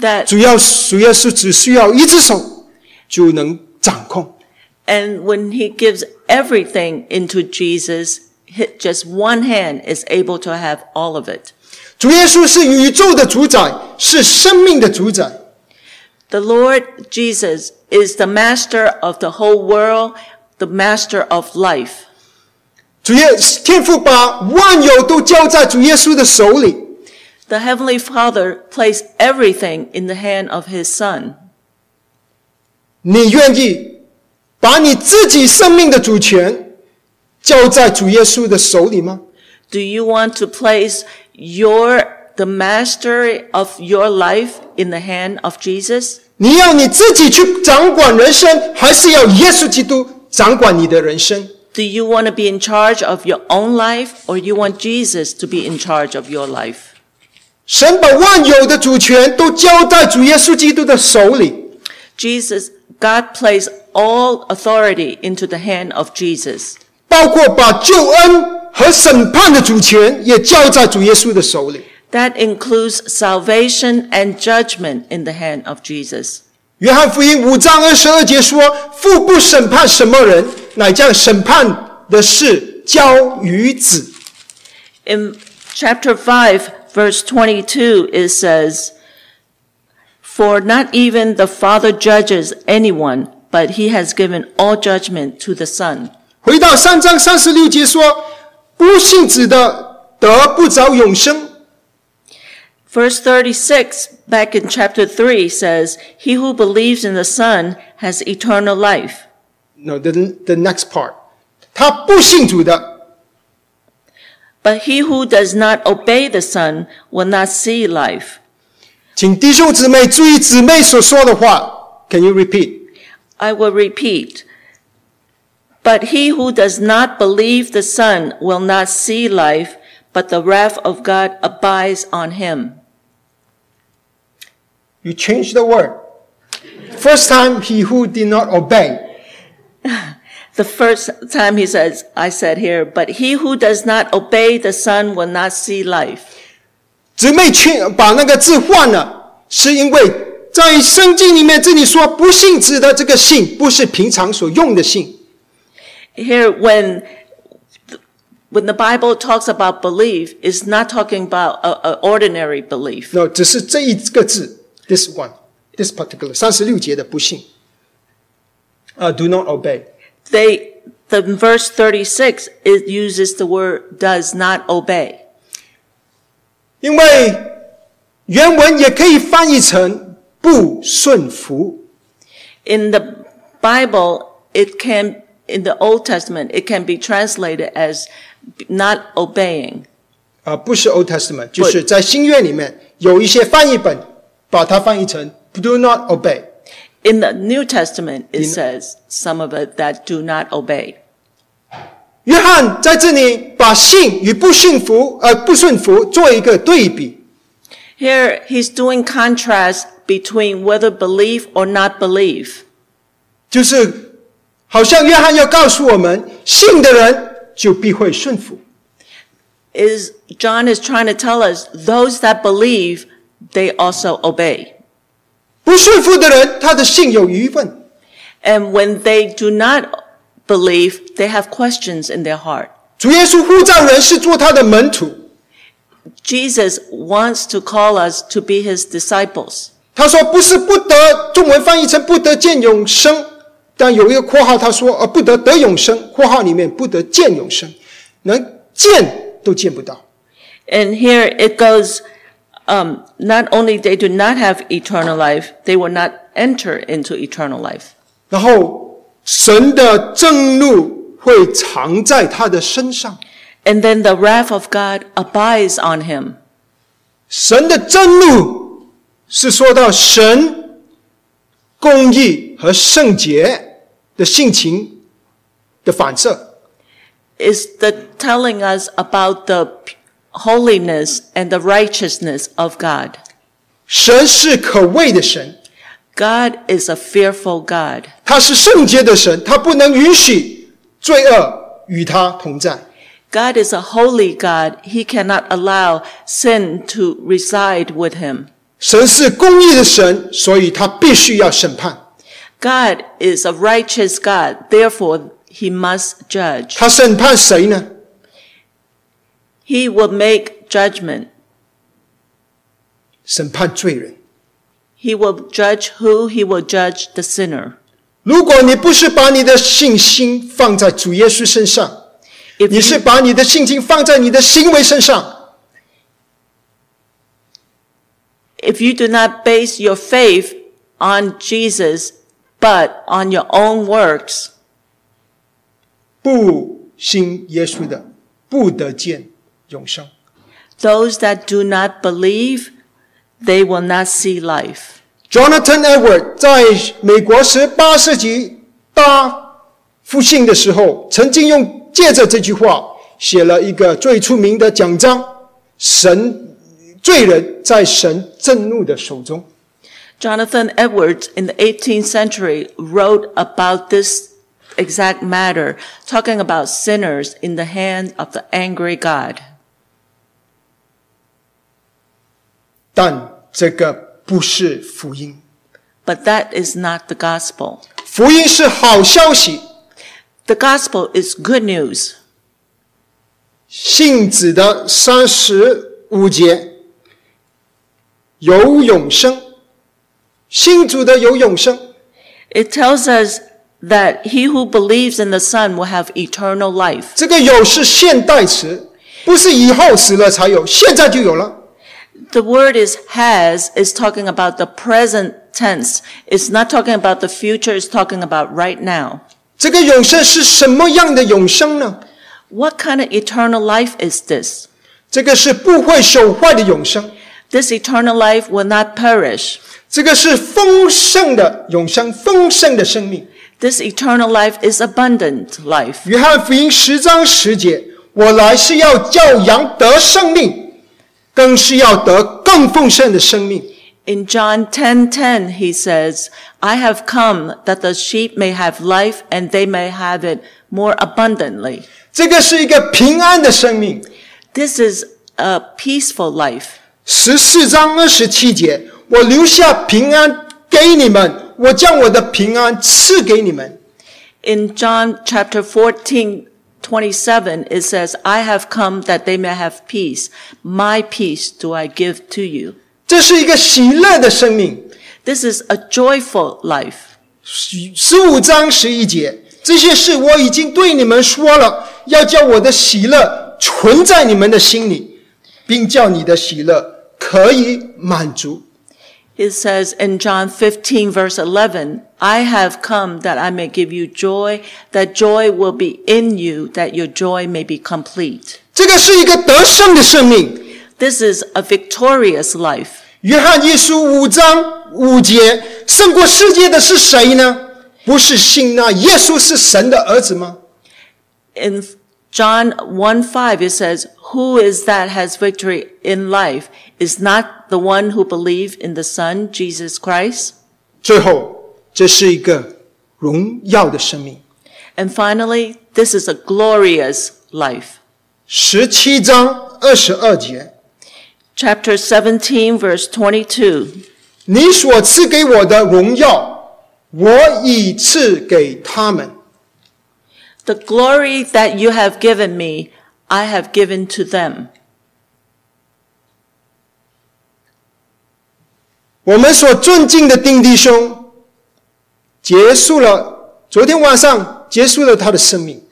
B: that
A: 主要主要是只需要一只手就能掌控。
B: And when he gives everything into Jesus, hi- just one hand is able to have all of it.
A: 主耶稣是宇宙的主宰，是生命的主宰。
B: The Lord Jesus is the master of the whole world, the master of life.
A: 主耶天父把万有都交在主耶稣的手里，
B: The Heavenly Father placed everything in the hand of his Son.
A: 你愿意把你自己生命的主权交在主耶稣的手里吗？
B: Do you want to place your, the mastery of your life in the hand of Jesus?
A: 你要你自己去掌管人生，还是要耶稣基督掌管你的人生？
B: Do you want to be in charge of your own life or you want Jesus to be in charge of your life?
A: 神把万有的主权都交在主耶稣基督的手里
B: ，Jesus, God placed all authority into the hand of Jesus.
A: 包括把救恩和审判的主权也交在主耶稣的手里。
B: That includes salvation and judgment in the hand of Jesus.
A: 约翰福音五章二十二节说：“父不审判什么人，乃将审判的事交于子。
B: In chapter 5, verse 22, it says, For not even the Father judges anyone, but he has given all judgment to the Son.
A: ”回到三章三十六节说：“不信子的得不着永生。
B: Verse 36, back in chapter 3, says, He who believes in the Son has eternal life.
A: No, the the next part，他不信主的，
B: But he who does not obey the Son will not see life.
A: 请弟兄姊妹注意姊妹所说的话。Can you repeat？
B: I will repeat. But he who does not believe the Son will not see life, but the wrath of God abides on him.
A: You change the word. first time, he who did not obey.
B: The first time he says, I said here, but he who does not obey the Son will not see life.
A: 姊妹劝把那个字换了，是因为在圣经里面这里说不信指的这个信，不是平常所用的信，
B: Here, when when the Bible talks about belief, it's not talking about a, a ordinary belief.
A: 那只是这一个字，this one，this particular 三十六节的不信。啊、d o not obey。
B: They the verse 36 it uses the word does not obey.
A: 因为原文也可以翻译成不顺服。
B: In the Bible, it can in the Old Testament, it can be translated as not obeying.
A: 啊、不是 Old Testament，就是在新约里面有一些翻译本把它翻译成 do not obey。
B: In the New Testament, it
A: In-
B: says some of it that do not obey.
A: 约翰在这里把信与不信服，呃，不顺服做一个对比。
B: Here, he's doing contrast between whether believe or not believe.
A: 就是好像约翰要告诉我们，信的人就必会顺服，
B: Is John is trying to tell us those that believe, they also obey.
A: 不顺服的人，他的信有疑问。
B: And when they do not believe, they have questions in their heart.
A: 主耶稣呼召人是做他的门徒
B: ，Jesus wants to call us to be his disciples.
A: 他说不是不得，中文翻译成不得见永生，但有一个括号，他说呃不得得永生，括号里面不得见永生，能见都见不到。
B: And here it goes, um, not only they do not have eternal life, they will not enter into eternal life.
A: 然后神的正怒会藏在他的身上，
B: And then the wrath of God abides on him.
A: 神的正怒是说到神公义和圣洁的性情的反射。
B: Is the telling us about the p- holiness and the righteousness of God.
A: 神是可畏的神，
B: God is a fearful God.
A: 他是圣洁的神，他不能允许罪恶与他同在。
B: God is a holy God. He cannot allow sin to reside with him.
A: 神是公义的神，所以他必须要审判。
B: God is a righteous God. Therefore, he must judge.
A: 他审判谁呢？
B: He will make judgment.
A: 审判罪人。
B: He will judge who? He will judge the sinner.
A: 如果你不是把你的信心放在主耶稣身上，
B: If
A: 你是
B: you,
A: 把你的信心放在你的行为身上，
B: if you do not base your faith on Jesus, but on your own works,
A: 不信耶稣的，不得见 永生。
B: Those that do not believe, they will not see life.
A: Jonathan Edward 在美国十八世纪大复兴的时候，曾经用借着这句话写了一个最出名的讲章：神罪人在神震怒的手中。
B: Jonathan Edwards in the 18th century wrote about this exact matter, talking about sinners in the hand of the angry God.
A: 但这个不是福音
B: ，But that is not the gospel.
A: 福音是好消息
B: ，The gospel is good news.
A: 信子的三十五节有永生，信主的有永生。
B: It tells us that he who believes in the Son will have eternal life.
A: 这个有是现代词，不是以后死了才有，现在就有了。
B: the word is has is talking about the present tense. It's not talking about the future. It's talking about right now. What kind of eternal life is this? This eternal life will not perish. This eternal life is abundant life.
A: 约翰福音十章十节，我来是要叫羊得生命，更是要得更丰盛的生命。
B: In John 10:10 he says, "I have come that the sheep may have life and they may have it more abundantly."
A: 这个是一个平安的生命。
B: This is a peaceful life.
A: 十四章二十七节，我留下平安给你们，我将我的平安赐给你们。
B: In John chapter 14, 27, it says, I have come that they may have peace. My peace do I give to you.
A: 这是一个喜乐的生命。
B: This is a joyful life.
A: 十五章十一节，这些事我已经对你们说了，要叫我的喜乐存在你们的心里，并叫你的喜乐可以满足。
B: It says in John 15, verse 11, I have come that I may give you joy, that joy will be in you, that your joy may be complete.
A: 这个是一个得胜的生命。
B: This is a victorious life.
A: 约翰一书五章五节，胜过世界的是谁呢？不是信那耶稣是神的儿子吗？
B: In John 1 5, it says, Who is that has victory in life? Is not the one who believe in the Son, Jesus Christ?
A: 最后，这是一个荣耀的生命。
B: And finally, this is a glorious life.
A: 十七章二十二节，
B: Chapter 17, verse 22.
A: 你所赐给我的荣耀，我已赐给他们。
B: The glory that you have given me, I have given to them.
A: 我们所尊敬的丁弟兄，结束了昨天晚上结束了他的生命。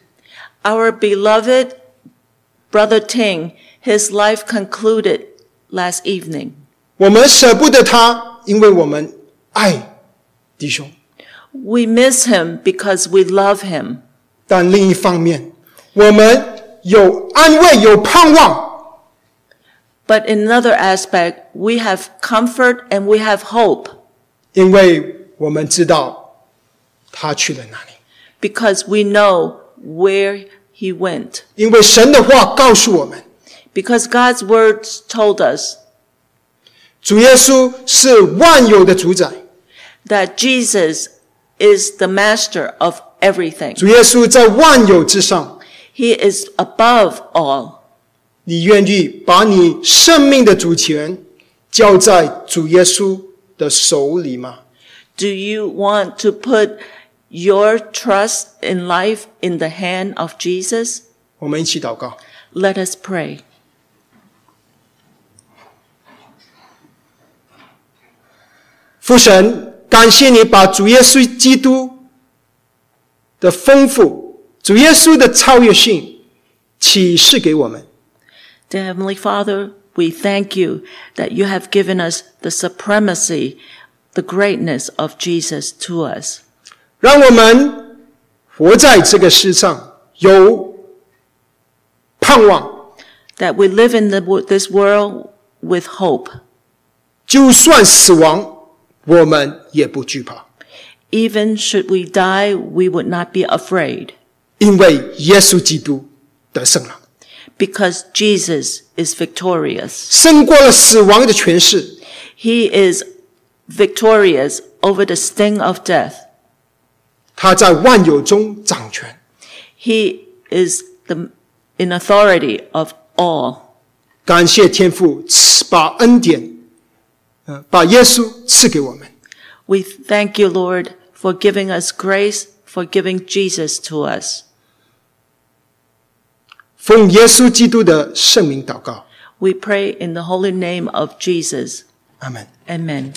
B: Our beloved brother Ting, his life concluded last evening.
A: 我们舍不得他，因为我们爱弟兄。
B: We miss him because we love him.
A: 但另一方面，我们有安慰，有盼望，
B: But in another aspect, we have comfort and we have hope
A: 因为我们知道他去了哪里。
B: because we know where he went.
A: 因为神的话告诉我们，
B: Because God's words told us
A: 主耶稣是万有的主宰，
B: that Jesus is the master of everything.
A: 主耶稣在万有之上。
B: He is above all.
A: 你愿意把你生命的主权交在主耶稣的手里吗
B: ？Do you want to put your trust in life in the hand of Jesus?
A: 我们一起祷告。
B: Let us pray.
A: 父神，感谢你把主耶稣基督的丰富、主耶稣的超越性启示给我们。
B: Dear Heavenly Father, we thank you that you have given us the supremacy, the greatness of Jesus to us.
A: 让我们活在这个世上有盼望，
B: That we live in the, this world with hope.
A: 就算死亡，我们也不惧怕，
B: Even should we die, we would not be afraid
A: 因为耶稣基督得胜了，
B: because Jesus is victorious.
A: 胜过了死亡的权势。
B: He is victorious over the sting of death.
A: 他在万有中掌权。
B: He is the, in authority of all.
A: 感谢天父赐把恩典，呃，把耶稣赐给我们。
B: We thank you, Lord, for giving us grace, for giving Jesus to us.
A: 奉耶稣基督的圣名祷告。
B: We pray in the holy name of Jesus.
A: Amen.
B: Amen.